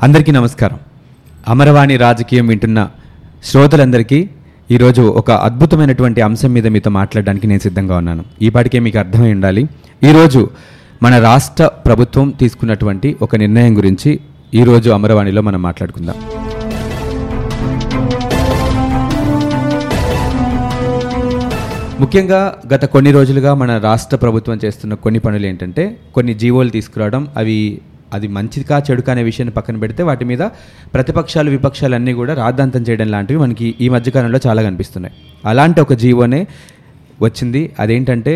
అందరికీ నమస్కారం. అమరవాణి రాజకీయం వింటున్న శ్రోతలందరికీ ఈరోజు ఒక అద్భుతమైనటువంటి అంశం మీద మీతో మాట్లాడడానికి నేను సిద్ధంగా ఉన్నాను. ఈ పాటికే మీకు అర్థమై ఉండాలి. ఈరోజు మన రాష్ట్ర ప్రభుత్వం తీసుకున్నటువంటి ఒక నిర్ణయం గురించి ఈరోజు అమరవాణిలో మనం మాట్లాడుకుందాం. ముఖ్యంగా గత కొన్ని రోజులుగా మన రాష్ట్ర ప్రభుత్వం చేస్తున్న కొన్ని పనులు ఏంటంటే కొన్ని జీవోలు తీసుకురావడం అవి అది మంచిదికా చెడుకా అనే విషయాన్ని పక్కన పెడితే వాటి మీద ప్రతిపక్షాలు విపక్షాలు అన్నీ కూడా రాద్ధాంతం చేయడం లాంటివి మనకి ఈ మధ్యకాలంలో చాలా కనిపిస్తున్నాయి. అలాంటి ఒక జీవోనే వచ్చింది. అదేంటంటే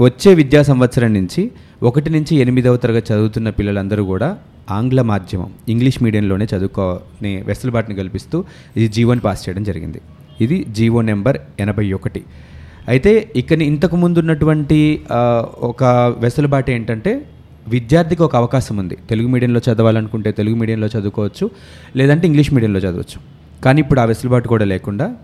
వచ్చే విద్యా సంవత్సరం నుంచి ఒకటి నుంచి ఎనిమిదవ తరగతి చదువుతున్న పిల్లలందరూ కూడా ఆంగ్ల మాధ్యమం ఇంగ్లీష్ మీడియంలోనే చదువుకోని వెసులుబాటుని కల్పిస్తూ ఇది జీవోని పాస్ చేయడం జరిగింది. ఇది జీవో నెంబర్ ఎనభై ఒకటి. అయితే ఇక్కడ ఇంతకు ముందు ఉన్నటువంటి ఒక వెసులుబాటు ఏంటంటే విద్యార్థికి ఒక అవకాశం ఉంది. తెలుగు మీడియంలో చదవాలనుకుంటే తెలుగు మీడియంలో చదువుకోవచ్చు లేదంటే ఇంగ్లీష్ మీడియంలో చదవచ్చు. కానీ ఇప్పుడు ఆ వెసులుబాటు కూడా లేకుండా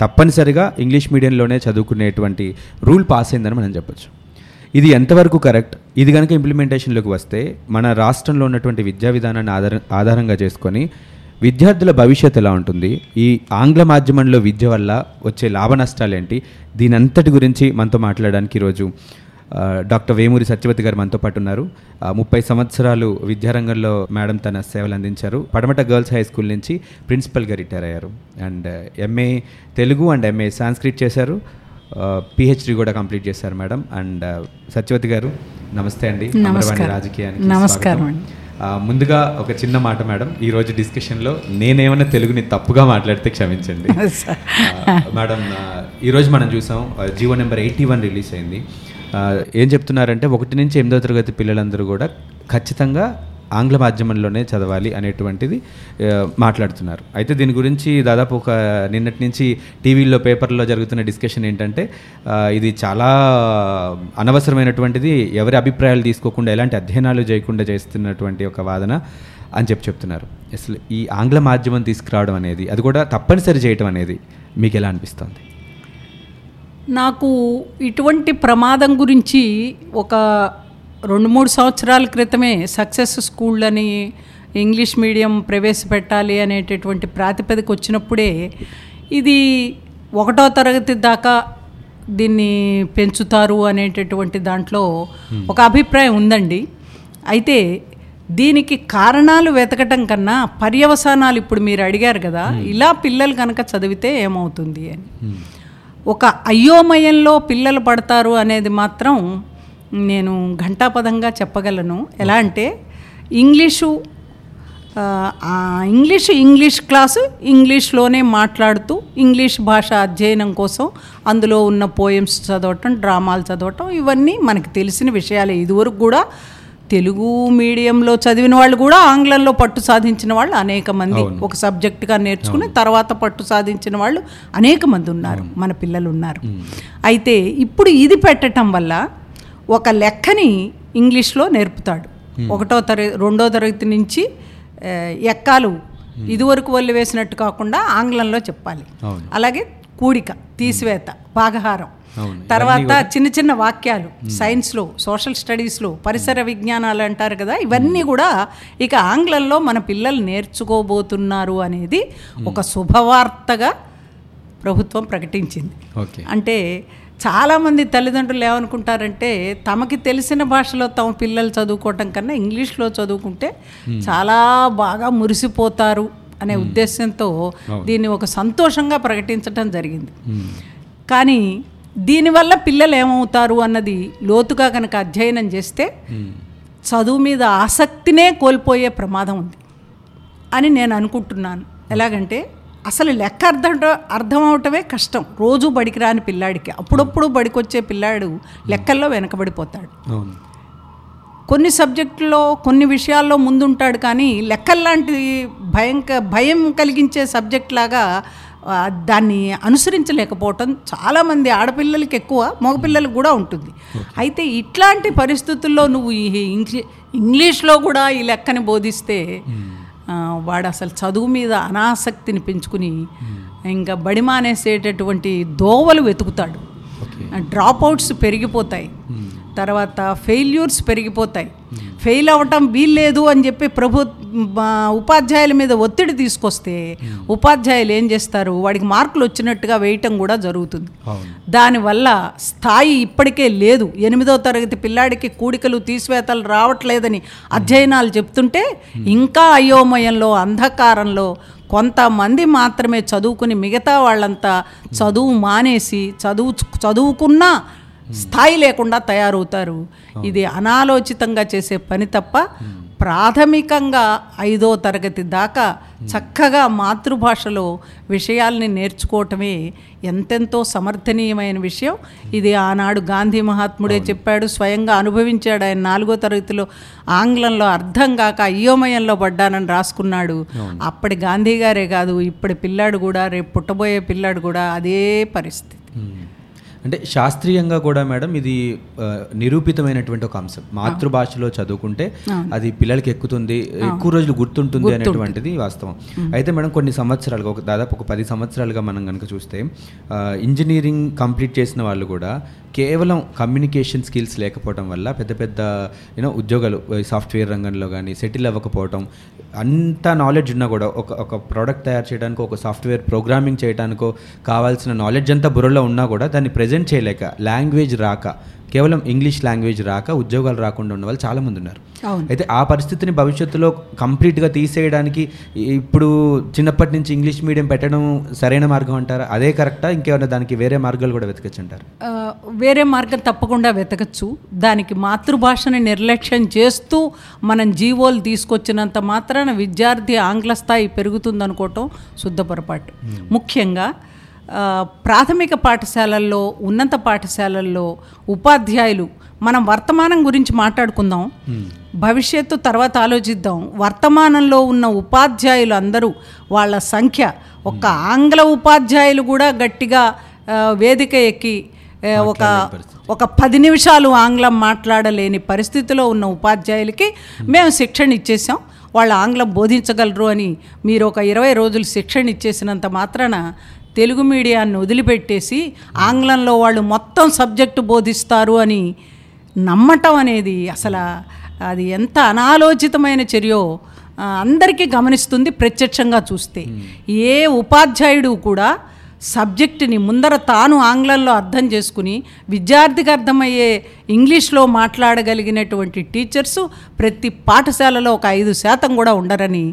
తప్పనిసరిగా ఇంగ్లీష్ మీడియంలోనే చదువుకునేటువంటి రూల్ పాస్ అయిందని మనం చెప్పొచ్చు. ఇది ఎంతవరకు కరెక్ట్? ఇది కనుక ఇంప్లిమెంటేషన్లోకి వస్తే మన రాష్ట్రంలో ఉన్నటువంటి విద్యా విధానాన్ని ఆధార ఆధారంగా చేసుకొని విద్యార్థుల భవిష్యత్తు ఎలా ఉంటుంది? ఈ ఆంగ్ల మాధ్యమంలో విద్య వల్ల వచ్చే లాభ నష్టాలు ఏంటి దీని అంతటి గురించి మనతో మాట్లాడడానికి ఈరోజు డాక్టర్ వేమూరి సత్యవతి గారు మనతో పాటు ఉన్నారు. ముప్పై సంవత్సరాలు విద్యారంగంలో మేడం తన సేవలు అందించారు. పడమట గర్ల్స్ హై స్కూల్ నుంచి ప్రిన్సిపల్గా రిటైర్ అయ్యారు. And MA Telugu and MA Sanskrit చేశారు. పిహెచ్డి కూడా కంప్లీట్ చేశారు మేడం. అండ్ సత్యవతి గారు నమస్తే అండి. రాజకీయానికి నమస్కారం ముందుగా ఒక చిన్న మాట మేడం. ఈ రోజు డిస్కషన్లో నేనేమన్నా తెలుగుని తప్పుగా మాట్లాడితే క్షమించండి. మేడం ఈరోజు మనం చూసాం GO number eighty one release అయింది. ఏం చెప్తున్నారంటే ఒకటి నుంచి ఎనిమిదో తరగతి పిల్లలందరూ కూడా ఖచ్చితంగా ఆంగ్ల మాధ్యమంలోనే చదవాలి అనేటువంటిది మాట్లాడుతున్నారు. అయితే దీని గురించి దాదాపు ఒక నిన్నటి నుంచి టీవీల్లో పేపర్లో జరుగుతున్న డిస్కషన్ ఏంటంటే ఇది చాలా అనవసరమైనటువంటిది ఎవరి అభిప్రాయాలు తీసుకోకుండా ఎలాంటి అధ్యయనాలు చేయకుండా చేస్తున్నటువంటి ఒక వాదన అని చెప్పి చెప్తున్నారు. అసలు ఈ ఆంగ్ల మాధ్యమం తీసుకురావడం అనేది అది కూడా తప్పనిసరి చేయటం అనేది మీకు ఎలా అనిపిస్తుంది? నాకు ఇటువంటి ప్రమాదం గురించి ఒక రెండు మూడు సంవత్సరాల క్రితమే సక్సెస్ స్కూల్ అని ఇంగ్లీష్ మీడియం ప్రవేశపెట్టాలి అనేటటువంటి ప్రాతిపదిక వచ్చినప్పుడే ఇది ఒకటో తరగతి దాకా దీన్ని పెంచుతారు అనేటటువంటి దాంట్లో ఒక అభిప్రాయం ఉందండి. అయితే దీనికి కారణాలు వెతకటం కన్నా పర్యవసానాలు ఇప్పుడు మీరు అడిగారు కదా ఇలా పిల్లలు కనుక చదివితే ఏమవుతుంది అని. ఒక అయోమయంలో పిల్లలు పడతారు అనేది మాత్రం నేను ఘంటాపదంగా చెప్పగలను. ఎలా అంటే ఇంగ్లీషు ఇంగ్లీష్ ఇంగ్లీష్ క్లాసు ఇంగ్లీష్లోనే మాట్లాడుతూ ఇంగ్లీష్ భాష అధ్యయనం కోసం అందులో ఉన్న పోయమ్స్ చదవటం డ్రామాలు చదవటం ఇవన్నీ మనకు తెలిసిన విషయాలే. ఇదివరకు కూడా తెలుగు మీడియంలో చదివిన వాళ్ళు కూడా ఆంగ్లంలో పట్టు సాధించిన వాళ్ళు అనేక మంది. ఒక సబ్జెక్టుగా నేర్చుకుని తర్వాత పట్టు సాధించిన వాళ్ళు అనేక మంది ఉన్నారు మన పిల్లలు ఉన్నారు అయితే ఇప్పుడు ఇది పెట్టడం వల్ల ఒక లెక్కని ఇంగ్లీష్లో నేర్పుతాడు. ఒకటో తరగతి రెండో తరగతి నుంచి ఎక్కాలు ఇదివరకు వల్లి వేసినట్టు కాకుండా ఆంగ్లంలో చెప్పాలి. అలాగే కూడిక తీసివేత అవును. తర్వాత చిన్న చిన్న వాక్యాలు సైన్స్లో సోషల్ స్టడీస్లో పరిసర విజ్ఞానాలు అంటారు కదా ఇవన్నీ కూడా ఇక ఆంగ్లంలో మన పిల్లలు నేర్చుకోబోతున్నారు అనేది ఒక శుభవార్తగా ప్రభుత్వం ప్రకటించింది. అంటే చాలామంది తల్లిదండ్రులు ఏమనుకుంటారంటే తమకి తెలిసిన భాషలో తమ పిల్లలు చదువుకోవటం కన్నా ఇంగ్లీష్లో చదువుకుంటే చాలా బాగా మురిసిపోతారు అనే ఉద్దేశంతో దీన్ని ఒక సంతోషంగా ప్రకటించడం జరిగింది. కానీ దీనివల్ల పిల్లలు ఏమవుతారు అన్నది లోతుగా కనుక అధ్యయనం చేస్తే చదువు మీద ఆసక్తినే కోల్పోయే ప్రమాదం ఉంది అని నేను అనుకుంటున్నాను. ఎలాగంటే అసలు లెక్క అర్థం అర్థం అవటమే కష్టం. రోజు బడికి రాని పిల్లాడికి. అప్పుడప్పుడు బడికొచ్చే పిల్లాడు లెక్కల్లో వెనకబడిపోతాడు. కొన్ని సబ్జెక్టుల్లో కొన్ని విషయాల్లో ముందుంటాడు కానీ లెక్కల్లాంటి భయంక భయం కలిగించే సబ్జెక్ట్ లాగా దాన్ని అనుసరించలేకపోవటం చాలామంది ఆడపిల్లలకి ఎక్కువ మగపిల్లలకు కూడా ఉంటుంది. అయితే ఇట్లాంటి పరిస్థితుల్లో నువ్వు ఈ ఇంగ్లీ ఇంగ్లీష్లో కూడా ఈ లెక్కని బోధిస్తే వాడు అసలు చదువు మీద అనాసక్తిని పెంచుకుని ఇంకా బడి మానేసేటటువంటి దోవలు వెతుకుతాడు. డ్రాప్ అవుట్స్ పెరిగిపోతాయి. తర్వాత ఫెయిల్యూర్స్ పెరిగిపోతాయి. ఫెయిల్ అవ్వటం వీల్లేదు అని చెప్పి ప్రభు ఉపాధ్యాయుల మీద ఒత్తిడి తీసుకొస్తే ఉపాధ్యాయులు ఏం చేస్తారు? వాడికి మార్కులు వచ్చినట్టుగా వేయటం కూడా జరుగుతుంది. దానివల్ల స్థాయి ఇప్పటికే లేదు. ఎనిమిదో తరగతి పిల్లాడికి కూడికలు తీసివేతలు రావట్లేదని అధ్యయనాలు చెప్తుంటే ఇంకా అయోమయంలో అంధకారంలో కొంతమంది మాత్రమే చదువుకుని మిగతా వాళ్ళంతా చదువు మానేసి చదువు చదువుకున్నా స్థాయి లేకుండా తయారవుతారు. ఇది అనాలోచితంగా చేసే పని తప్ప ప్రాథమికంగా ఐదో తరగతి దాకా చక్కగా మాతృభాషలో విషయాల్ని నేర్చుకోవటమే ఎంతెంతో సమర్థనీయమైన విషయం. ఇది ఆనాడు గాంధీ మహాత్ముడే చెప్పాడు స్వయంగా అనుభవించాడు. ఆయన నాలుగో తరగతిలో ఆంగ్లంలో అర్థం కాక అయోమయంలో పడ్డానని రాసుకున్నాడు. అప్పటి గాంధీ గారే కాదు ఇప్పటి పిల్లాడు కూడా రేపు పుట్టబోయే పిల్లాడు కూడా అదే పరిస్థితి. అంటే శాస్త్రీయంగా కూడా మేడం ఇది నిరూపితమైనటువంటి ఒక అంశం. మాతృభాషలో చదువుకుంటే అది పిల్లలకి ఎక్కుతుంది ఎక్కువ రోజులు గుర్తుంటుంది అనేటువంటిది వాస్తవం. అయితే మేడం కొన్ని సంవత్సరాలుగా ఒక దాదాపు ఒక పది సంవత్సరాలుగా మనం కనుక చూస్తే ఇంజనీరింగ్ కంప్లీట్ చేసిన వాళ్ళు కూడా కేవలం కమ్యూనికేషన్ స్కిల్స్ లేకపోవడం వల్ల పెద్ద పెద్ద యూనో ఉద్యోగాలు సాఫ్ట్వేర్ రంగంలో కానీ సెటిల్ అవ్వకపోవటం అంత నాలెడ్జ్ ఉన్నా కూడా ఒక ఒక ప్రోడక్ట్ తయారు చేయడానికి ఒక సాఫ్ట్వేర్ ప్రోగ్రామింగ్ చేయడానికో కావాల్సిన నాలెడ్జ్ అంతా బుర్రలో ఉన్నా కూడా దాన్ని ప్రజెంట్ చేయలేక లాంగ్వేజ్ రాక కేవలం ఇంగ్లీష్ లాంగ్వేజ్ రాక ఉద్యోగాలు రాకుండా ఉన్న వాళ్ళు చాలామంది ఉన్నారు. అయితే ఆ పరిస్థితిని భవిష్యత్తులో కంప్లీట్గా తీసేయడానికి ఇప్పుడు చిన్నప్పటి నుంచి ఇంగ్లీష్ మీడియం పెట్టడం సరైన మార్గం అంటారా? అదే కరెక్టా? ఇంకేమైనా దానికి వేరే మార్గాలు కూడా వెతకచ్చు అంటారు వేరే మార్గం తప్పకుండా వెతకచ్చు. దానికి మాతృభాషని నిర్లక్ష్యం చేస్తూ మనం జీవోలు తీసుకొచ్చినంత మాత్రాన విద్యార్థి ఆంగ్ల స్థాయి పెరుగుతుందనుకోవటం శుద్ధ పొరపాటు. ముఖ్యంగా ప్రాథమిక పాఠశాలల్లో ఉన్నత పాఠశాలల్లో ఉపాధ్యాయులు మనం వర్తమానం గురించి మాట్లాడుకుందాం. భవిష్యత్తు తర్వాత ఆలోచిద్దాం. వర్తమానంలో ఉన్న ఉపాధ్యాయులు అందరూ వాళ్ళ సంఖ్య ఒక్క ఆంగ్ల ఉపాధ్యాయులు కూడా గట్టిగా వేదిక ఎక్కి ఒక ఒక పది నిమిషాలు ఆంగ్లం మాట్లాడలేని పరిస్థితిలో ఉన్న ఉపాధ్యాయులకి మేము శిక్షణ ఇచ్చేసాం వాళ్ళు ఆంగ్లం బోధించగలరు అని మీరు ఒక ఇరవై రోజులు శిక్షణ ఇచ్చేసినంత మాత్రాన తెలుగు మీడియాన్ని వదిలిపెట్టేసి ఆంగ్లంలో వాళ్ళు మొత్తం సబ్జెక్టు బోధిస్తారు అని నమ్మటం అనేది అసలు అది ఎంత అనాలోచితమైన చర్యో అందరికీ గమనిస్తుంది ప్రత్యక్షంగా చూస్తే. ఏ ఉపాధ్యాయుడు కూడా సబ్జెక్టుని ముందర తాను ఆంగ్లంలో అర్థం చేసుకుని విద్యార్థికి అర్థమయ్యే ఇంగ్లీష్లో మాట్లాడగలిగినటువంటి టీచర్సు ప్రతి పాఠశాలలో ఒక ఐదు శాతం కూడా ఉండరని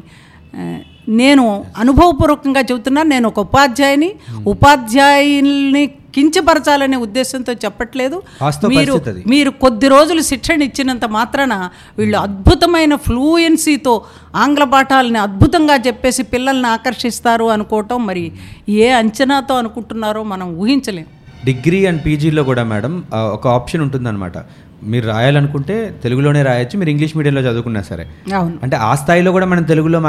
నేను అనుభవపూర్వకంగా చెబుతున్నాను నేను ఒక ఉపాధ్యాయుని ఉపాధ్యాయుల్ని కించపరచాలనే ఉద్దేశంతో చెప్పట్లేదు. మీరు. మీరు కొద్ది రోజులు శిక్షణ ఇచ్చినంత మాత్రాన వీళ్ళు అద్భుతమైన ఫ్లూయెన్సీతో ఆంగ్ల పాఠాలని అద్భుతంగా చెప్పేసి పిల్లల్ని ఆకర్షిస్తారు అనుకోవటం మరి ఏ అంచనాతో అనుకుంటున్నారో మనం ఊహించలేం. డిగ్రీ అండ్ పీజీలో కూడా మేడం ఒక ఆప్షన్ ఉంటుందన్నమాట. మీరు రాయాలనుకుంటే తెలుగులోనే రాయొచ్చు మీరు ఇంగ్లీష్ మీడియంలో చదువుకున్నా సరే. అంటే ఆ స్థాయిలో కూడా మనం తెలుగులో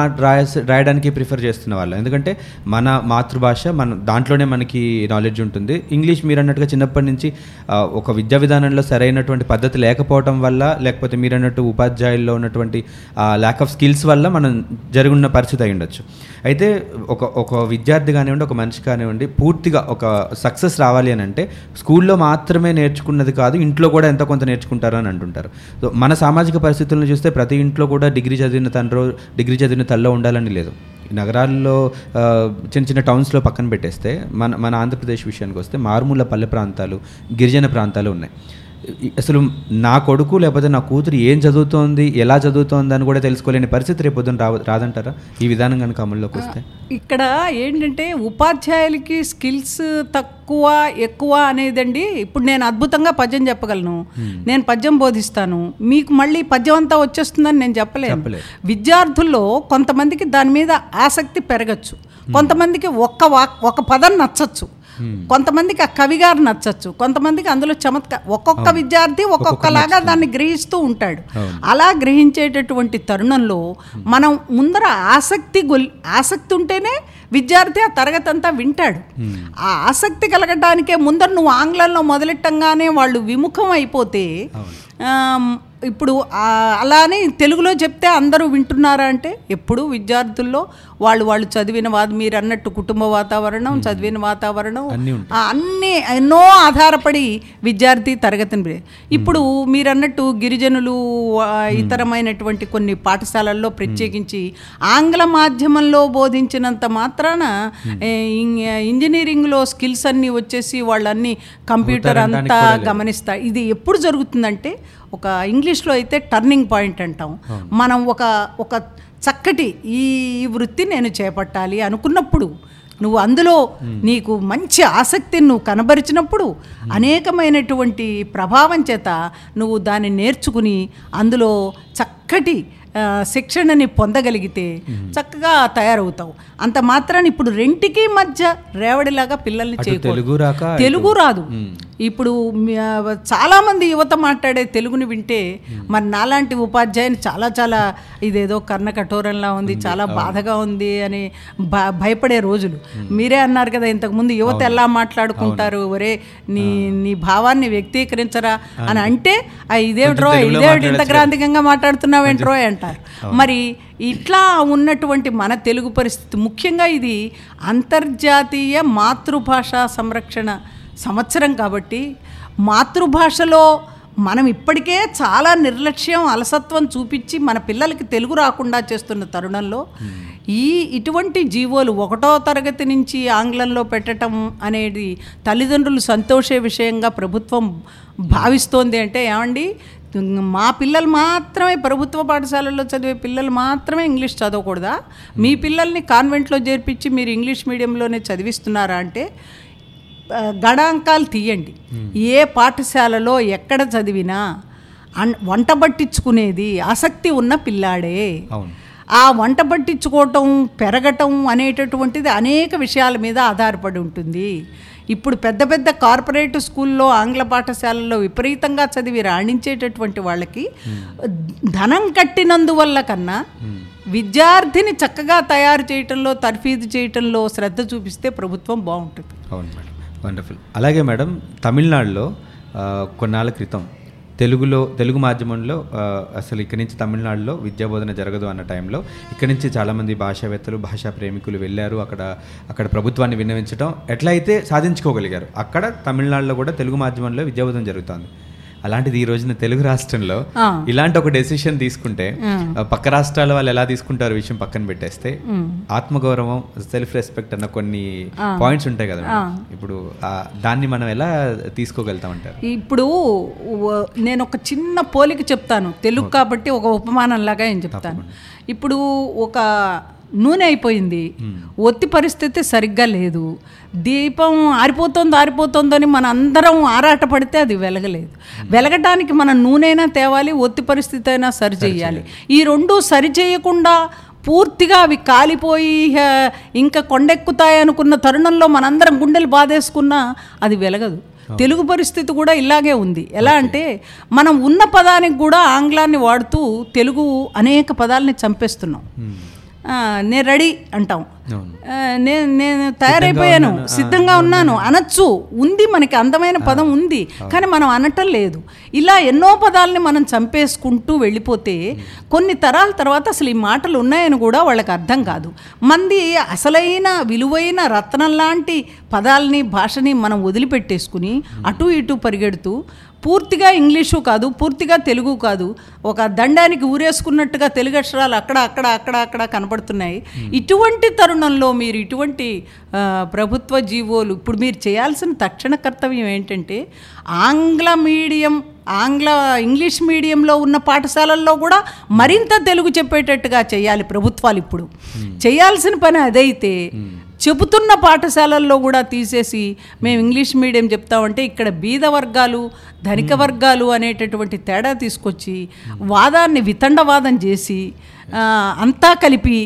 రాయడానికి ప్రిఫర్ చేస్తున్న వాళ్ళు. ఎందుకంటే మన మాతృభాష మన దాంట్లోనే మనకి నాలెడ్జ్ ఉంటుంది. ఇంగ్లీష్ మీరు అన్నట్టుగా చిన్నప్పటి నుంచి ఒక విద్యా విధానంలో సరైనటువంటి పద్ధతి లేకపోవడం వల్ల లేకపోతే మీరు అన్నట్టు ఉపాధ్యాయుల్లో ఉన్నటువంటి ల్యాక్ ఆఫ్ స్కిల్స్ వల్ల మనం జరుగున్న పరిస్థితి అయి ఉండొచ్చు. అయితే ఒక ఒక విద్యార్థి కానివ్వండి ఒక మనిషి కానివ్వండి పూర్తిగా ఒక సక్సెస్ రావాలి అని అంటే స్కూల్లో మాత్రమే నేర్చుకున్నది కాదు ఇంట్లో కూడా ఎంతో కొంత నేర్చుకుంటారు అని అంటుంటారు. సో మన సామాజిక పరిస్థితులను చూస్తే ప్రతి ఇంట్లో కూడా డిగ్రీ చదివిన తండ్రో డిగ్రీ చదివిన తల్లో ఉండాలని లేదు. నగరాల్లో చిన్న చిన్న టౌన్స్లో పక్కన పెట్టేస్తే మన మన ఆంధ్రప్రదేశ్ విషయానికి వస్తే మారుమూల పల్లె ప్రాంతాలు గిరిజన ప్రాంతాలు ఉన్నాయి. అసలు నా కొడుకు లేకపోతే నా కూతురు ఏం చదువుతోంది ఎలా చదువుతోంది అని కూడా తెలుసుకోలేని పరిస్థితి రేపు రావ రాదంటారా? ఈ విధానం కనుక అమల్లోకి వస్తే. ఇక్కడ ఏంటంటే ఉపాధ్యాయులకి స్కిల్స్ తక్కువ ఎక్కువ అనేదండి. ఇప్పుడు నేను అద్భుతంగా పద్యం చెప్పగలను. నేను పద్యం బోధిస్తాను. మీకు మళ్ళీ పద్యం అంతా వచ్చేస్తుందని నేను చెప్పలేను. విద్యార్థుల్లో కొంతమందికి దాని మీద ఆసక్తి పెరగచ్చు. కొంతమందికి ఒక్క వాక్ ఒక పదం నచ్చచ్చు. కొంతమందికి ఆ కవి గారు నచ్చచ్చు. కొంతమందికి అందులో చమత్కార ఒక్కొక్క విద్యార్థి ఒక్కొక్కలాగా దాన్ని గ్రహిస్తూ ఉంటాడు. అలా గ్రహించేటటువంటి తరుణంలో మనం ముందర ఆసక్తి గొల్ ఆసక్తి ఉంటేనే విద్యార్థి ఆ తరగతి అంతా వింటాడు. ఆ ఆసక్తి కలగడానికే ముందర నువ్వు ఆంగ్లంలో మొదలెట్టంగానే వాళ్ళు విముఖం అయిపోతే ఇప్పుడు ఆ, అలా అని తెలుగులో చెప్తే అందరూ వింటున్నారా అంటే ఎప్పుడు విద్యార్థుల్లో వాళ్ళు వాళ్ళు చదివిన వా మీరు అన్నట్టు కుటుంబ వాతావరణం చదివిన వాతావరణం అన్నీ ఎన్నో ఆధారపడి విద్యార్థి తరగతిని ఇప్పుడు మీరు అన్నట్టు గిరిజనులు ఇతరమైనటువంటి కొన్ని పాఠశాలల్లో ప్రత్యేకించి ఆంగ్ల మాధ్యమంలో బోధించినంత మాత్రాన ఇంజనీరింగ్లో స్కిల్స్ అన్నీ వచ్చేసి వాళ్ళన్నీ కంప్యూటర్ అంతా గమనిస్తారు ఇది ఎప్పుడు జరుగుతుందంటే ఒక ఇంగ్లీష్లో అయితే టర్నింగ్ పాయింట్ అంటాం. మనం ఒక ఒక చక్కటి ఈ వృత్తి నేను చేపట్టాలి అనుకున్నప్పుడు నువ్వు అందులో నీకు మంచి ఆసక్తిని నువ్వు కనబరిచినప్పుడు అనేకమైనటువంటి ప్రభావం చేత నువ్వు దాన్ని నేర్చుకుని అందులో చక్కటి శిక్షణని పొందగలిగితే చక్కగా తయారవుతావు. అంత మాత్రాన్ని ఇప్పుడు రెంటికి మధ్య రేవడిలాగా పిల్లల్ని చేయకూడదు. తెలుగు రాదు. ఇప్పుడు మీ- ఆ, చాలా మంది యువత మాట్లాడే తెలుగుని వింటే మరి నాలాంటి ఉపాధ్యాయుని చాలా చాలా ఇదేదో కర్ణ కఠోరంలా ఉంది చాలా బాధగా ఉంది అని భ- భయపడే రోజులు. మీరే అన్నారు కదా ఇంతకుముందు యువత ఎలా మాట్లాడుకుంటారు? ఒరే నీ నీ భావాన్ని వ్యక్తీకరించరా? అని అంటే "ఆ, ఇదేమిట్రో ఇదేమిటి ఇంత క్రాంతికంగా మాట్లాడుతున్నావేంట్రో అంటారు. మరి ఇట్లా ఉన్నటువంటి మన తెలుగు పరిస్థితి ముఖ్యంగా ఇది అంతర్జాతీయ మాతృభాషా సంరక్షణ సంవత్సరం కాబట్టి మాతృభాషలో మనం ఇప్పటికే చాలా నిర్లక్ష్యం అలసత్వం చూపించి మన పిల్లలకి తెలుగు రాకుండా చేస్తున్న తరుణంలో ఈ ఇటువంటి జీవోలు ఒకటో తరగతి నుంచి ఆంగ్లంలో పెట్టడం అనేది తల్లిదండ్రులు సంతోషే విషయంగా ప్రభుత్వం భావిస్తోంది అంటే ఏమండి? మా పిల్లలు మాత్రమే ప్రభుత్వ పాఠశాలల్లో చదివే పిల్లలు మాత్రమే ఇంగ్లీష్ చదవకూడదా? మీ పిల్లల్ని కాన్వెంట్లో చేర్పించి మీరు ఇంగ్లీష్ మీడియంలోనే చదివిస్తున్నారా అంటే గణాంకాలు తీయండి. ఏ పాఠశాలలో ఎక్కడ చదివినా వంట పట్టించుకునేది ఆసక్తి ఉన్న పిల్లాడే. ఆ వంట పట్టించుకోవటం పెరగటం అనేటటువంటిది అనేక విషయాల మీద ఆధారపడి ఉంటుంది. ఇప్పుడు పెద్ద పెద్ద కార్పొరేట్ స్కూల్లో ఆంగ్ల పాఠశాలల్లో విపరీతంగా చదివి రాణించేటటువంటి వాళ్ళకి ధనం కట్టినందువల్ల కన్నా విద్యార్థిని చక్కగా తయారు చేయటంలో తర్ఫీదు చేయటంలో శ్రద్ధ చూపిస్తే ప్రభుత్వం బాగుంటుంది. అవును మేడం. వండర్ఫుల్. అలాగే మేడం తమిళనాడులో కొన్నాళ్ళ క్రితం తెలుగులో తెలుగు మాధ్యమంలో అసలు ఇక్కడి నుంచి తమిళనాడులో విద్యాబోధన జరగదు అన్న టైంలో ఇక్కడి నుంచి చాలామంది భాషావేత్తలు భాషా ప్రేమికులు వెళ్ళారు. అక్కడ అక్కడ ప్రభుత్వాన్ని విన్నవించడం ఎట్లయితే సాధించుకోగలిగారు. అక్కడ తమిళనాడులో కూడా తెలుగు మాధ్యమంలో విద్యాబోధన జరుగుతుంది. అలాంటిది ఈ రోజున తెలుగు రాష్ట్రంలో. ఇలాంటి ఒక డెసిషన్ తీసుకుంటే పక్క రాష్ట్రాల వాళ్ళు ఎలా తీసుకుంటారు విషయం పక్కన పెట్టేస్తే ఆత్మగౌరవం సెల్ఫ్ రెస్పెక్ట్ అన్న కొన్ని పాయింట్స్ ఉంటాయి కదా. ఇప్పుడు దాన్ని మనం ఎలా తీసుకోగలుగుతాం అంటారు? ఇప్పుడు నేను ఒక చిన్న పోలిక చెప్తాను. తెలుగు కాబట్టి ఒక ఉపమానంలాగా ఏం చెప్తాను. ఇప్పుడు ఒక నూనె అయిపోయింది. ఒత్తి పరిస్థితి సరిగ్గా లేదు. దీపం ఆరిపోతుంది ఆరిపోతుందని మన అందరం ఆరాట పడితే అది వెలగలేదు. వెలగటానికి మనం నూనెైనా తేవాలి ఒత్తి పరిస్థితి అయినా సరి చేయాలి. ఈ రెండు సరి చేయకుండా పూర్తిగా అవి కాలిపోయి ఇంకా కొండెక్కుతాయి అనుకున్న తరుణంలో మనందరం గుండెలు బాధేసుకున్నా అది వెలగదు. తెలుగు పరిస్థితి కూడా ఇలాగే ఉంది. ఎలా అంటే మనం ఉన్న పదానికి కూడా ఆంగ్లాన్ని వాడుతూ తెలుగు అనేక పదాలని చంపేస్తున్నాం. నేను రెడీ అంటాం. నేను నేను తయారైపోయాను. సిద్ధంగా ఉన్నాను. అనొచ్చు. ఉంది మనకి అందమైన పదం ఉంది. కానీ మనం అనటం లేదు. ఇలా ఎన్నో పదాలని మనం చంపేసుకుంటూ వెళ్ళిపోతే కొన్ని తరాల తర్వాత అసలు ఈ మాటలు ఉన్నాయని కూడా వాళ్ళకి అర్థం కాదు. మంది అసలైన విలువైన రత్నం లాంటి పదాలని భాషని మనం వదిలిపెట్టేసుకుని అటు ఇటు పరిగెడుతూ పూర్తిగా ఇంగ్లీషు కాదు పూర్తిగా తెలుగు కాదు ఒక దండానికి ఊరేసుకున్నట్టుగా తెలుగు అక్షరాలు అక్కడ అక్కడ అక్కడ అక్కడ కనపడుతున్నాయి. ఇటువంటి తరుణంలో మీరు ఇటువంటి ప్రభుత్వ జీవోలు ఇప్పుడు మీరు చేయాల్సిన తక్షణ కర్తవ్యం ఏంటంటే ఆంగ్ల మీడియం ఆంగ్ల ఇంగ్లీష్ మీడియంలో ఉన్న పాఠశాలల్లో కూడా మరింత తెలుగు చెప్పేటట్టుగా చేయాలి ప్రభుత్వాలు ఇప్పుడు. చేయాల్సిన పని అదైతే చెబుతున్న పాఠశాలల్లో కూడా తీసేసి మేము ఇంగ్లీష్ మీడియం చెప్తామంటే ఇక్కడ బీద వర్గాలు ధనిక వర్గాలు అనేటటువంటి తేడా తీసుకొచ్చి వాదాన్ని వితండవాదం చేసి అంతా కలిపి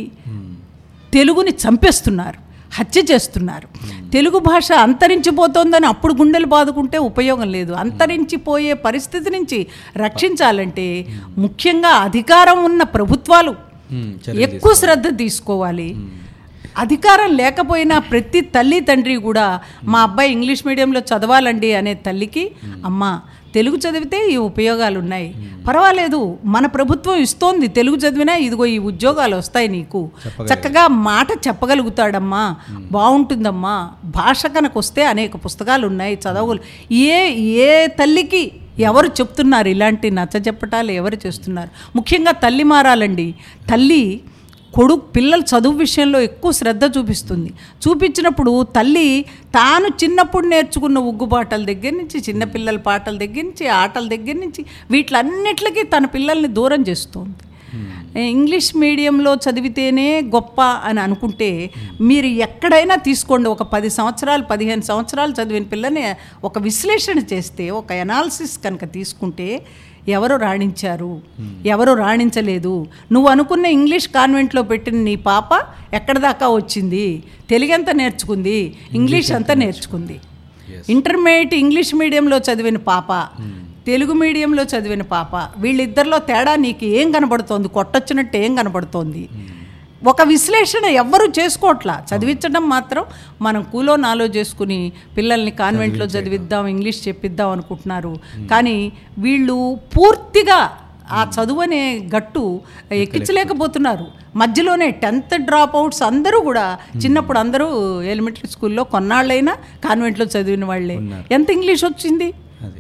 తెలుగుని చంపేస్తున్నారు హత్య చేస్తున్నారు. తెలుగు భాష అంతరించిపోతోందని అప్పుడు గుండెలు బాదుకుంటే ఉపయోగం లేదు. అంతరించిపోయే పరిస్థితి నుంచి రక్షించాలంటే ముఖ్యంగా అధికారం ఉన్న ప్రభుత్వాలు. ఎక్కువ శ్రద్ధ తీసుకోవాలి. అధికారం లేకపోయినా ప్రతి తల్లి తండ్రి కూడా మా అబ్బాయి ఇంగ్లీష్ మీడియంలో చదవాలండి అనే తల్లికి అమ్మ తెలుగు చదివితే ఈ ఉపయోగాలు ఉన్నాయి పర్వాలేదు మన ప్రభుత్వం ఇస్తోంది తెలుగు చదివినా ఇదిగో ఈ ఉద్యోగాలు వస్తాయి నీకు. చక్కగా మాట చెప్పగలుగుతాడమ్మా. బాగుంటుందమ్మా. భాష కనుక వస్తే అనేక పుస్తకాలు ఉన్నాయి చదవలు ఏ ఏ తల్లికి ఎవరు చెప్తున్నారు ఇలాంటి నచ్చ చెప్పటాలు ఎవరు చేస్తున్నారు? ముఖ్యంగా తల్లి మారాలండి. తల్లి కొడుకు పిల్లల చదువు విషయంలో ఎక్కువ శ్రద్ధ చూపిస్తుంది. చూపించినప్పుడు తల్లి తాను చిన్నప్పుడు నేర్చుకున్న ఉగ్గు పాటల దగ్గర నుంచి చిన్నపిల్లల పాటల దగ్గర నుంచి ఆటల దగ్గర నుంచి వీటిలన్నిటికీ తన పిల్లల్ని దూరం చేస్తుంది. ఇంగ్లీష్ మీడియంలో చదివితేనే గొప్ప అని అనుకుంటే మీరు ఎక్కడైనా తీసుకోండి. ఒక పది సంవత్సరాలు పదిహేను సంవత్సరాలు చదివిన పిల్లని ఒక విశ్లేషణ చేస్తే ఒక ఎనాలిసిస్ కనుక తీసుకుంటే ఎవరు రాణించారు? ఎవరు రాణించలేదు? నువ్వు అనుకున్న ఇంగ్లీష్ కాన్వెంట్లో పెట్టిన నీ పాప ఎక్కడ దాకా వచ్చింది? తెలుగు ఎంత నేర్చుకుంది? ఇంగ్లీష్ అంతా నేర్చుకుంది? ఇంటర్మీడియట్ ఇంగ్లీష్ మీడియంలో చదివిన పాప తెలుగు మీడియంలో చదివిన పాప వీళ్ళిద్దరిలో తేడా నీకు ఏం కనబడుతోంది? కొట్టొచ్చినట్టు ఏం కనబడుతోంది? ఒక విశ్లేషణ ఎవ్వరూ చేసుకోవట్లా చదివించడం మాత్రం మనం కూలో నాలో చేసుకుని పిల్లల్ని కాన్వెంట్లో చదివిద్దాం ఇంగ్లీష్ చెప్పిద్దాం అనుకుంటున్నారు. కానీ వీళ్ళు పూర్తిగా ఆ చదువు అనే గట్టు ఎక్కించలేకపోతున్నారు. మధ్యలోనే టెన్త్ డ్రాప్ అవుట్స్ అందరూ కూడా చిన్నప్పుడు అందరూ ఎలిమెంటరీ స్కూల్లో కొన్నాళ్ళైనా కాన్వెంట్లో చదివిన వాళ్ళే. ఎంత ఇంగ్లీష్ వచ్చింది?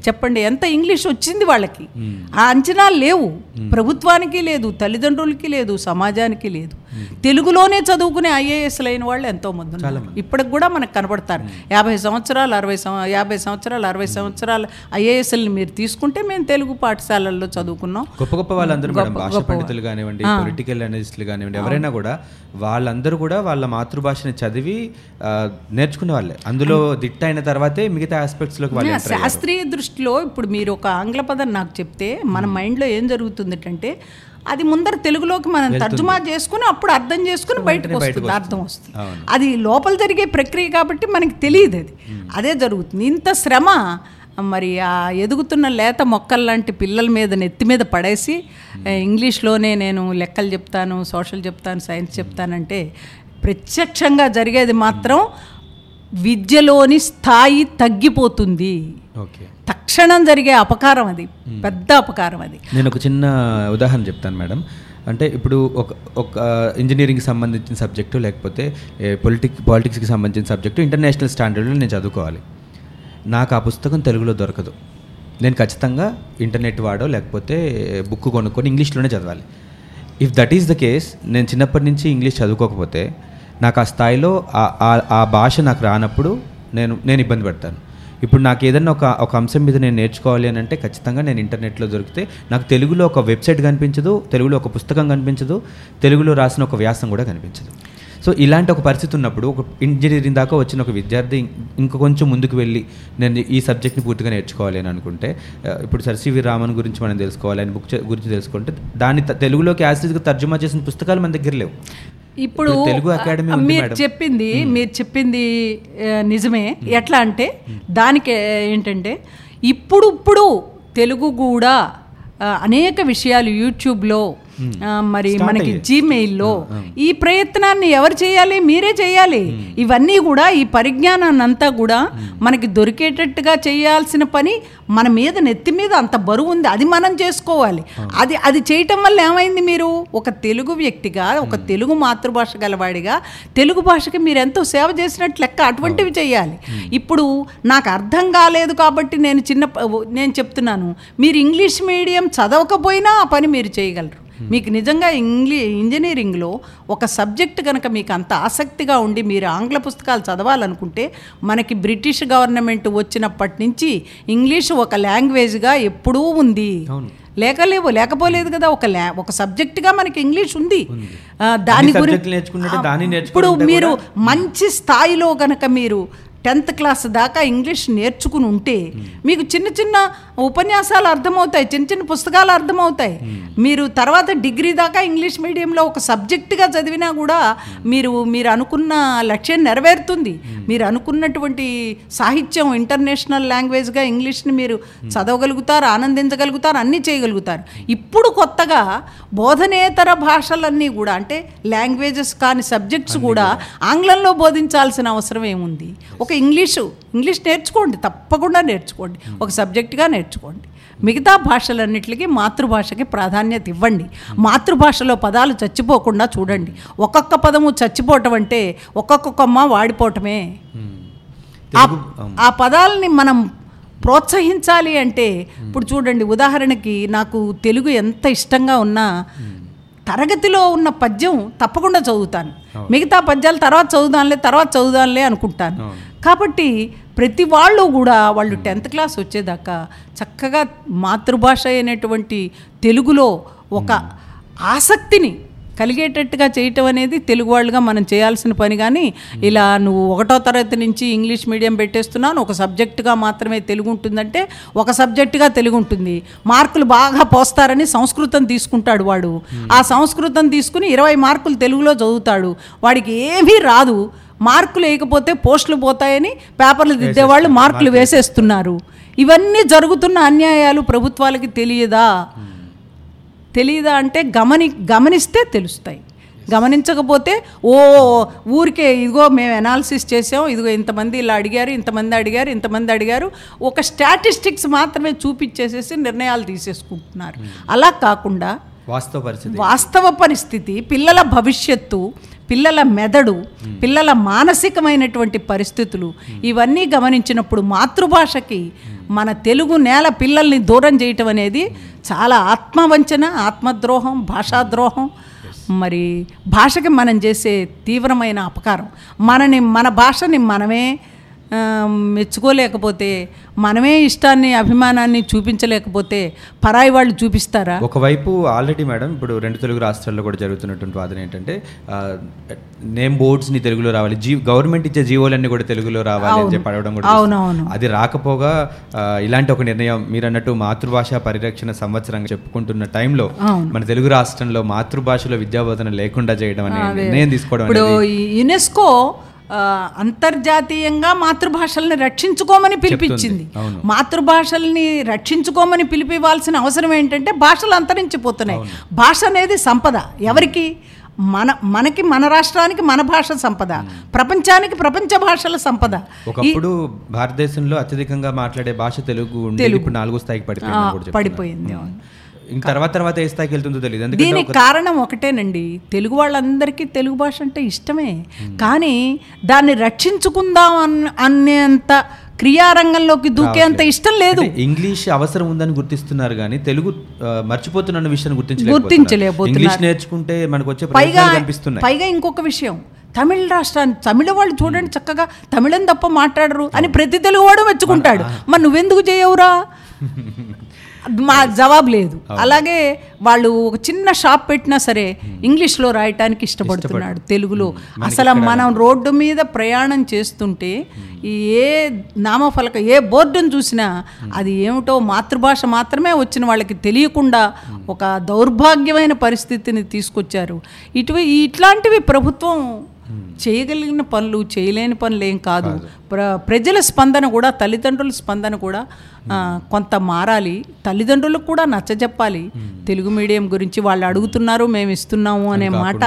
చెప్పండి ఎంత ఇంగ్లీష్ వచ్చింది వాళ్ళకి? ఆ అంచనాలు లేవు. ప్రభుత్వానికి లేదు తల్లిదండ్రులకి లేదు సమాజానికి లేదు. తెలుగులోనే చదువుకునే ఐఏఎస్లు అయిన వాళ్ళు ఎంతో మంది ఉన్నారు. ఇప్పటికి కూడా మనకు కనబడతారు. యాభై సంవత్సరాలు అరవై సంవ యాభై సంవత్సరాలు అరవై సంవత్సరాలు ఐఏఎస్ఎల్ని మీరు తీసుకుంటే మేము తెలుగు పాఠశాలల్లో చదువుకున్నాం. గొప్ప గొప్ప వాళ్ళందరూ మేడం భాష పండితులు కానివ్వండి పొలిటికల్ అనలిస్టులు కానివ్వండి ఎవరైనా కూడా వాళ్ళందరూ కూడా వాళ్ళ మాతృభాషని చదివి నేర్చుకునే వాళ్ళే. అందులో దిట్ట అయిన తర్వాతే మిగతా ఆస్పెక్ట్స్ వాళ్ళు అయ్యారు. శాస్త్రీయ దృష్టిలో ఇప్పుడు మీరు ఒక ఆంగ్ల పదం నాకు చెప్తే మన మైండ్లో ఏం జరుగుతుంది అంటే అది ముందర తెలుగులోకి మనం తర్జుమా చేసుకుని అప్పుడు అర్థం చేసుకుని బయటకు వస్తుంది అర్థం వస్తుంది. అది లోపల జరిగే ప్రక్రియ కాబట్టి మనకి తెలియదు అది. అదే జరుగుతుంది. ఇంత శ్రమ మరి ఆ ఎదుగుతున్న లేత మొక్కల లాంటి పిల్లల మీద నెత్తి మీద పడేసి ఇంగ్లీష్లోనే నేను లెక్కలు చెప్తాను సోషల్ చెప్తాను సైన్స్ చెప్తానంటే ప్రత్యక్షంగా జరిగేది మాత్రం విద్యలోని స్థాయి తగ్గిపోతుంది. ఓకే. తక్షణం జరిగే అపకారం అది. పెద్ద అపకారం అది. నేను ఒక చిన్న ఉదాహరణ చెప్తాను మేడం. అంటే ఇప్పుడు ఒక ఒక ఇంజనీరింగ్కి సంబంధించిన సబ్జెక్టు లేకపోతే పొలిటిక్ పాలిటిక్స్కి సంబంధించిన సబ్జెక్టు ఇంటర్నేషనల్ స్టాండర్డ్లో నేను చదువుకోవాలి. నాకు ఆ పుస్తకం తెలుగులో దొరకదు. నేను ఖచ్చితంగా ఇంటర్నెట్ వాడో లేకపోతే బుక్ కొనుక్కొని ఇంగ్లీష్లోనే చదవాలి. If that is the case నేను చిన్నప్పటి నుంచి ఇంగ్లీష్ చదువుకోకపోతే నాకు ఆ స్థాయిలో ఆ- ఆ- భాష నాకు రానప్పుడు నేను నేను ఇబ్బంది పడతాను. ఇప్పుడు నాకు ఏదైనా ఒక ఒక అంశం మీద నేను నేర్చుకోవాలి అని అంటే ఖచ్చితంగా నేను ఇంటర్నెట్లో దొరికితే నాకు తెలుగులో ఒక వెబ్సైట్ కనిపించదు తెలుగులో ఒక పుస్తకం కనిపించదు తెలుగులో రాసిన ఒక వ్యాసం కూడా కనిపించదు. సో ఇలాంటి ఒక పరిస్థితి ఉన్నప్పుడు ఒక ఇంజనీరింగ్ దాకా వచ్చిన ఒక విద్యార్థి ఇంక కొంచెం ముందుకు వెళ్ళి నేను ఈ సబ్జెక్ట్ని పూర్తిగా నేర్చుకోవాలి అని అనుకుంటే ఇప్పుడు సర్ సివి రామన్ గురించి మనం తెలుసుకోవాలి ఆయన బుక్ గురించి తెలుసుకుంటే దాన్ని తెలుగులోకి యాసిడ్గా తర్జుమా చేసిన పుస్తకాలు మన దగ్గర లేవు. ఇప్పుడు తెలుగు అకాడమీ మీరు. చెప్పింది మీరు చెప్పింది నిజమే. ఎట్లా అంటే దానికి ఏంటంటే ఇప్పుడు ఇప్పుడు తెలుగు కూడా అనేక విషయాలు యూట్యూబ్లో మరి మనకి జీమెయిల్లో ఈ ప్రయత్నాన్ని ఎవరు చేయాలి? మీరే చేయాలి. ఇవన్నీ కూడా ఈ పరిజ్ఞానాన్ని అంతా కూడా మనకి దొరికేటట్టుగా చేయాల్సిన పని మన మీద నెత్తి మీద అంత బరువు ఉంది. అది మనం చేసుకోవాలి. అది అది చేయటం వల్ల ఏమైంది మీరు? ఒక తెలుగు వ్యక్తిగా ఒక తెలుగు మాతృభాష గలవాడిగా తెలుగు భాషకి మీరు ఎంతో సేవ చేసినట్లు లెక్క అటువంటివి చేయాలి. ఇప్పుడు నాకు అర్థం కాలేదు కాబట్టి నేను చిన్న నేను చెప్తున్నాను. మీరు ఇంగ్లీష్ మీడియం చదవకపోయినా ఆ పని మీరు చేయగలరు. మీకు నిజంగా ఇంగ్లీ ఇంజనీరింగ్లో ఒక సబ్జెక్ట్ కనుక మీకు అంత ఆసక్తిగా ఉండి మీరు ఆంగ్ల పుస్తకాలు చదవాలనుకుంటే మనకి బ్రిటిష్ గవర్నమెంట్ వచ్చినప్పటి నుంచి ఇంగ్లీష్ ఒక లాంగ్వేజ్గా ఎప్పుడూ ఉంది. లేకలేవు లేకపోలేదు కదా ఒక లా ఒక సబ్జెక్టుగా మనకి ఇంగ్లీష్ ఉంది. దాని గురించి ఇప్పుడు మీరు మంచి స్థాయిలో గనక మీరు టెన్త్ క్లాస్ దాకా ఇంగ్లీష్ నేర్చుకుని ఉంటే మీకు చిన్న చిన్న ఉపన్యాసాలు అర్థమవుతాయి చిన్న చిన్న పుస్తకాలు అర్థమవుతాయి. మీరు తర్వాత డిగ్రీ దాకా ఇంగ్లీష్ మీడియంలో ఒక సబ్జెక్టుగా చదివినా కూడా మీరు మీరు అనుకున్న లక్ష్యం నెరవేరుతుంది. మీరు అనుకున్నటువంటి సాహిత్యం ఇంటర్నేషనల్ లాంగ్వేజ్గా ఇంగ్లీష్ని మీరు చదవగలుగుతారు ఆనందించగలుగుతారు అన్నీ చేయగలుగుతారు. ఇప్పుడు కొత్తగా బోధనేతర భాషలన్నీ కూడా అంటే లాంగ్వేజెస్ కాని సబ్జెక్ట్స్ కూడా ఆంగ్లంలో బోధించాల్సిన అవసరం ఏముంది? ఒక ఇంగ్లీషు. ఇంగ్లీష్ నేర్చుకోండి తప్పకుండా నేర్చుకోండి. ఒక సబ్జెక్ట్గా నేర్చుకోండి. మిగతా భాషలన్నిటికీ మాతృభాషకి ప్రాధాన్యత ఇవ్వండి. మాతృభాషలో పదాలు చచ్చిపోకుండా చూడండి. ఒక్కొక్క పదము చచ్చిపోవటం అంటే ఒక్కొక్క కొమ్మ వాడిపోవటమే. ఆ ఆ పదాలని మనం ప్రోత్సహించాలి అంటే ఇప్పుడు చూడండి ఉదాహరణకి నాకు తెలుగు ఎంత ఇష్టంగా ఉన్నా తరగతిలో ఉన్న పద్యం తప్పకుండా చదువుతాను. మిగతా పద్యాలు తర్వాత చదువుదాంలే తర్వాత చదువుదాంలే అనుకుంటాను. కాబట్టి ప్రతి వాళ్ళు కూడా వాళ్ళు టెన్త్ క్లాస్ వచ్చేదాకా చక్కగా మాతృభాష అయినటువంటి తెలుగులో ఒక ఆసక్తిని కలిగేటట్టుగా చేయటం అనేది తెలుగు వాళ్ళుగా మనం చేయాల్సిన పని. కానీ ఇలా నువ్వు ఒకటో తరగతి నుంచి ఇంగ్లీష్ మీడియం పెట్టేస్తున్నాను ఒక సబ్జెక్టుగా మాత్రమే తెలుగు ఉంటుందంటే ఒక సబ్జెక్టుగా తెలుగు ఉంటుంది. మార్కులు బాగా పోస్తారని సంస్కృతం తీసుకుంటాడు వాడు. ఆ సంస్కృతం తీసుకుని ఇరవై మార్కులు తెలుగులో చదువుతాడు. వాడికి ఏమీ రాదు. మార్కులు వేయకపోతే పోస్టులు పోతాయని పేపర్లు దిద్దేవాళ్ళు మార్కులు వేసేస్తున్నారు. ఇవన్నీ జరుగుతున్న అన్యాయాలు ప్రభుత్వాలకి తెలియదా? తెలియదా అంటే గమని గమనిస్తే తెలుస్తాయి. గమనించకపోతే ఓ ఊరికే ఇదిగో మేము అనాలిసిస్ చేసాం ఇదిగో ఇంతమంది ఇలా అడిగారు ఇంతమంది అడిగారు ఇంతమంది అడిగారు. ఒక స్టాటిస్టిక్స్ మాత్రమే చూపించేసేసి నిర్ణయాలు తీసేసుకుంటున్నారు. అలా కాకుండా వాస్తవ పరిస్థితి. వాస్తవ పరిస్థితి పిల్లల భవిష్యత్తు పిల్లల మెదడు పిల్లల మానసికమైనటువంటి పరిస్థితులు ఇవన్నీ గమనించినప్పుడు మాతృభాషకి మన తెలుగు నేల పిల్లల్ని దూరం చేయటం అనేది చాలా ఆత్మవంచన ఆత్మద్రోహం భాషాద్రోహం. మరి భాషకి మనం చేసే తీవ్రమైన అపకారం. మనని మన భాషని మనమే మెచ్చుకోలేకపోతే మనమే ఇష్టాన్ని అభిమానాన్ని చూపించలేకపోతే పరాయి వాళ్ళు చూపిస్తారా? ఒకవైపు ఆల్రెడీ మేడం ఇప్పుడు రెండు తెలుగు రాష్ట్రాల్లో కూడా జరుగుతున్నటువంటి వాదన ఏంటంటే నేమ్ బోర్డ్స్ని తెలుగులో రావాలి జీ గవర్నమెంట్ ఇచ్చే జీవోలన్నీ కూడా తెలుగులో రావాలి అని చెప్పి అడగడం కూడా అవునవును. అది రాకపోగా ఇలాంటి ఒక నిర్ణయం మీరు అన్నట్టు మాతృభాష పరిరక్షణ సంవత్సరంగా చెప్పుకుంటున్న టైంలో మన తెలుగు రాష్ట్రంలో మాతృభాషలో విద్యాబోధన లేకుండా చేయడం అనే నిర్ణయం తీసుకోవడం ఇప్పుడు యునెస్కో అంతర్జాతీయంగా మాతృభాషల్ని రక్షించుకోమని పిలిపించింది. మాతృభాషల్ని రక్షించుకోమని పిలిపివ్వాల్సిన అవసరం ఏంటంటే భాషలు అంతరించిపోతున్నాయి. భాష అనేది సంపద. ఎవరికి? మన మనకి మన రాష్ట్రానికి మన భాష సంపద. ప్రపంచానికి ప్రపంచ భాషల సంపద. ఒకప్పుడు భారతదేశంలో అత్యధికంగా మాట్లాడే భాష తెలుగు ఇప్పుడు నాలుగో స్థాయికి పడిపోయింది. పడిపోయింది తర్వాత తర్వాత ఏ స్థాయికి వెళ్తుందో తెలియదు దీనికి కారణం ఒకటేనండి. తెలుగు వాళ్ళందరికీ తెలుగు భాష అంటే ఇష్టమే. కానీ దాన్ని రక్షించుకుందాం అన్న అనేంత క్రియారంగంలోకి దూకేంత ఇష్టం లేదు. ఇంగ్లీష్ అవసరం ఉందని గుర్తిస్తున్నారు కానీ తెలుగు మర్చిపోతున్న విషయాన్ని గుర్తించలేకపోతున్నారు. ఇంగ్లీష్ నేర్చుకుంటే మనకు వచ్చే పైగా పైగా ఇంకొక విషయం. తమిళ రాష్ట్రాన్ని తమిళ వాళ్ళు చూడండి చక్కగా తమిళం తప్ప మాట్లాడరు అని ప్రతి తెలుగు వాడు మెచ్చుకుంటాడు. మరి నువ్వెందుకు చేయవురా? మా జవాబు లేదు. అలాగే వాళ్ళు ఒక చిన్న షాప్ పెట్టినా సరే ఇంగ్లీష్లో రాయటానికి ఇష్టపడుతున్నాడు తెలుగులో. అసలు మనం రోడ్డు మీద ప్రయాణం చేస్తుంటే ఈ ఏ నామఫలక ఏ బోర్డును చూసినా అది ఏమిటో మాతృభాష మాత్రమే వచ్చిన వాళ్ళకి తెలియకుండా ఒక దౌర్భాగ్యమైన పరిస్థితిని తీసుకొచ్చారు. ఇటు ఇట్లాంటివి ప్రభుత్వం చేయగలిగిన పనులు చేయలేని పనులు ఏం కాదు. ప్ర ప్రజల స్పందన కూడా తల్లిదండ్రుల స్పందన కూడా కొంత మారాలి. తల్లిదండ్రులకు కూడా నచ్చజెప్పాలి తెలుగు మీడియం గురించి వాళ్ళు అడుగుతున్నారు మేము ఇస్తున్నాము అనే మాట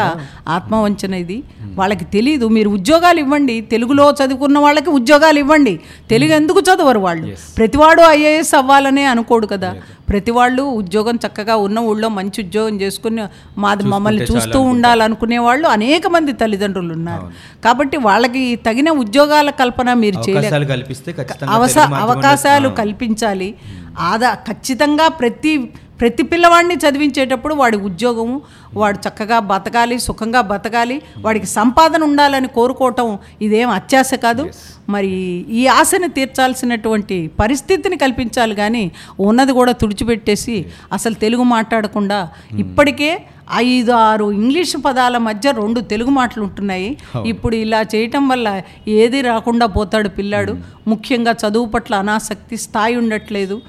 ఆత్మవంచన ఇది. వాళ్ళకి తెలియదు మీరు ఉద్యోగాలు ఇవ్వండి. తెలుగులో చదువుకున్న వాళ్ళకి ఉద్యోగాలు ఇవ్వండి. తెలుగు ఎందుకు చదవరు వాళ్ళు? ప్రతివాడు ఐఏఎస్ అవ్వాలనే అనుకోడు కదా. ప్రతి వాళ్ళు ఉద్యోగం చక్కగా ఉన్న ఊళ్ళో మంచి ఉద్యోగం చేసుకుని మాది మమ్మల్ని చూస్తూ ఉండాలనుకునే వాళ్ళు అనేక మంది తల్లిదండ్రులు ఉన్నారు. కాబట్టి వాళ్ళకి తగిన ఉద్యోగాల కల్పన మీరు చేయలేక అవకాశాలు కల్పిస్తే అవకాశాలు కల్పించాలి. ఆదా ఖచ్చితంగా ప్రతి ప్రతి పిల్లవాడిని చదివించేటప్పుడు వాడి ఉద్యోగము వాడు చక్కగా బతకాలి సుఖంగా బతకాలి వాడికి సంపాదన ఉండాలని కోరుకోవటం ఇదేం అత్యాశ కాదు. మరి ఈ ఆశని తీర్చాల్సినటువంటి పరిస్థితిని కల్పించాలి కానీ ఉన్నది కూడా తుడిచిపెట్టేసి అసలు తెలుగు మాట్లాడకుండా ఇప్పటికే ఐదు ఆరు ఇంగ్లీష్ పదాల మధ్య రెండు తెలుగు మాటలు ఉంటున్నాయి. ఇప్పుడు ఇలా చేయటం వల్ల ఏది రాకుండా పోతాడు పిల్లాడు. ముఖ్యంగా చదువు పట్ల అనాసక్తి స్థాయి ఉండట్లేదు.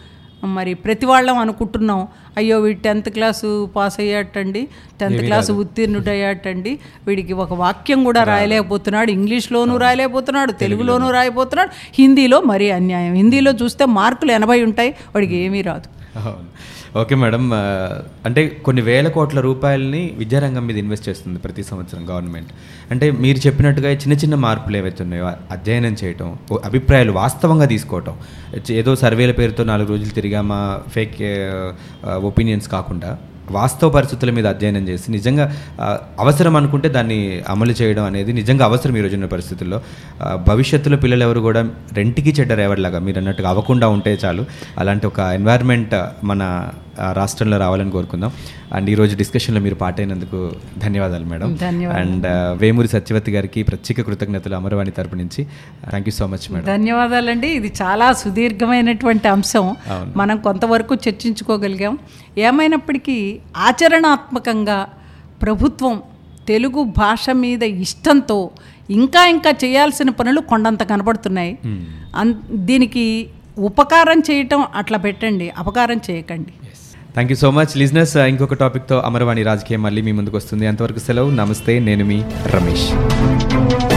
మరి ప్రతి వాళ్ళం అనుకుంటున్నాం. అయ్యో వీడు టెన్త్ క్లాసు పాస్ అయ్యాటండి టెన్త్ క్లాసు ఉత్తీర్ణుడయ్యాటండి. వీడికి ఒక వాక్యం కూడా రాయలేకపోతున్నాడు ఇంగ్లీష్లోనూ రాయలేకపోతున్నాడు తెలుగులోనూ. రాయబోతున్నాడు. హిందీలో మరీ అన్యాయం. హిందీలో చూస్తే మార్కులు ఎనభై ఉంటాయి వాడికి ఏమీ రాదు. ఓకే మేడం అంటే కొన్ని వేల కోట్ల రూపాయలని విద్యారంగం మీద ఇన్వెస్ట్ చేస్తుంది ప్రతి సంవత్సరం గవర్నమెంట్. అంటే మీరు చెప్పినట్టుగా చిన్న చిన్న మార్పులు ఏవైతే ఉన్నాయో అధ్యయనం చేయటం అభిప్రాయాలు వాస్తవంగా తీసుకోవటం ఏదో సర్వేల పేరుతో నాలుగు రోజులు తిరిగా మా ఫేక్ ఒపీనియన్స్ కాకుండా వాస్తవ పరిస్థితుల మీద అధ్యయనం చేసి నిజంగా అవసరం అనుకుంటే దాన్ని అమలు చేయడం అనేది నిజంగా అవసరం ఈ రోజున్న పరిస్థితుల్లో. భవిష్యత్తులో పిల్లలు ఎవరు కూడా రెంటికి చెడ్డ రేవడిలాగా మీరు అన్నట్టుగా అవ్వకుండా ఉంటే చాలు. అలాంటి ఒక ఎన్వైర్న్మెంట్ మన రాష్ట్రంలో రావాలని కోరుకుందాం. అండ్ ఈరోజు డిస్కషన్లో మీరు పార్ట్ అయినందుకు ధన్యవాదాలు మేడం. అండ్ వేమూరి సత్యవతి గారికి ప్రత్యేక కృతజ్ఞతలు అమరవాణి తరపు నుంచి. Thank you so much madam. ధన్యవాదాలండి. ఇది చాలా సుదీర్ఘమైనటువంటి అంశం. మనం కొంతవరకు చర్చించుకోగలిగాం. ఏమైనప్పటికీ ఆచరణాత్మకంగా ప్రభుత్వం తెలుగు భాష మీద ఇష్టంతో ఇంకా ఇంకా చేయాల్సిన పనులు కొండంత కనబడుతున్నాయి. అన్ దీనికి ఉపకారం చేయటం అట్లా పెట్టండి. అపకారం చేయకండి. థ్యాంక్ యూ సో మచ్ లిజినెస్ ఇంకొక టాపిక్తో అమరవాణి రాజకీయం మళ్ళీ మీ ముందుకు వస్తుంది. అంతవరకు సెలవు. నమస్తే. నేను మీ రమేష్.